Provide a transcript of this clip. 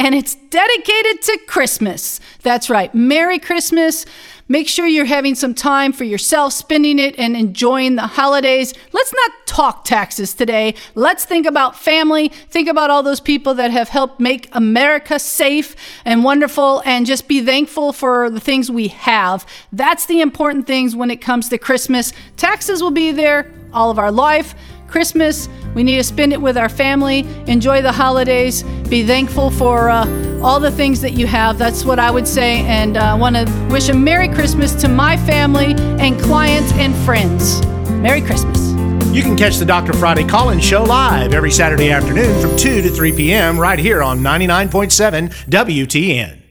and it's dedicated to Christmas. That's right, Merry Christmas. Make sure you're having some time for yourself, spending it and enjoying the holidays. Let's not talk taxes today. Let's think about family. Think about all those people that have helped make America safe and wonderful and just be thankful for the things we have. That's the important things when it comes to Christmas. Taxes will be there all of our life. Christmas, we need to spend it with our family, enjoy the holidays, be thankful for uh, all the things that you have. That's what I would say. And I uh, want to wish a Merry Christmas to my family and clients and friends. Merry Christmas. You can catch the Dr. Friday call in show live every Saturday afternoon from 2 to 3 p.m. right here on 99.7 WTN.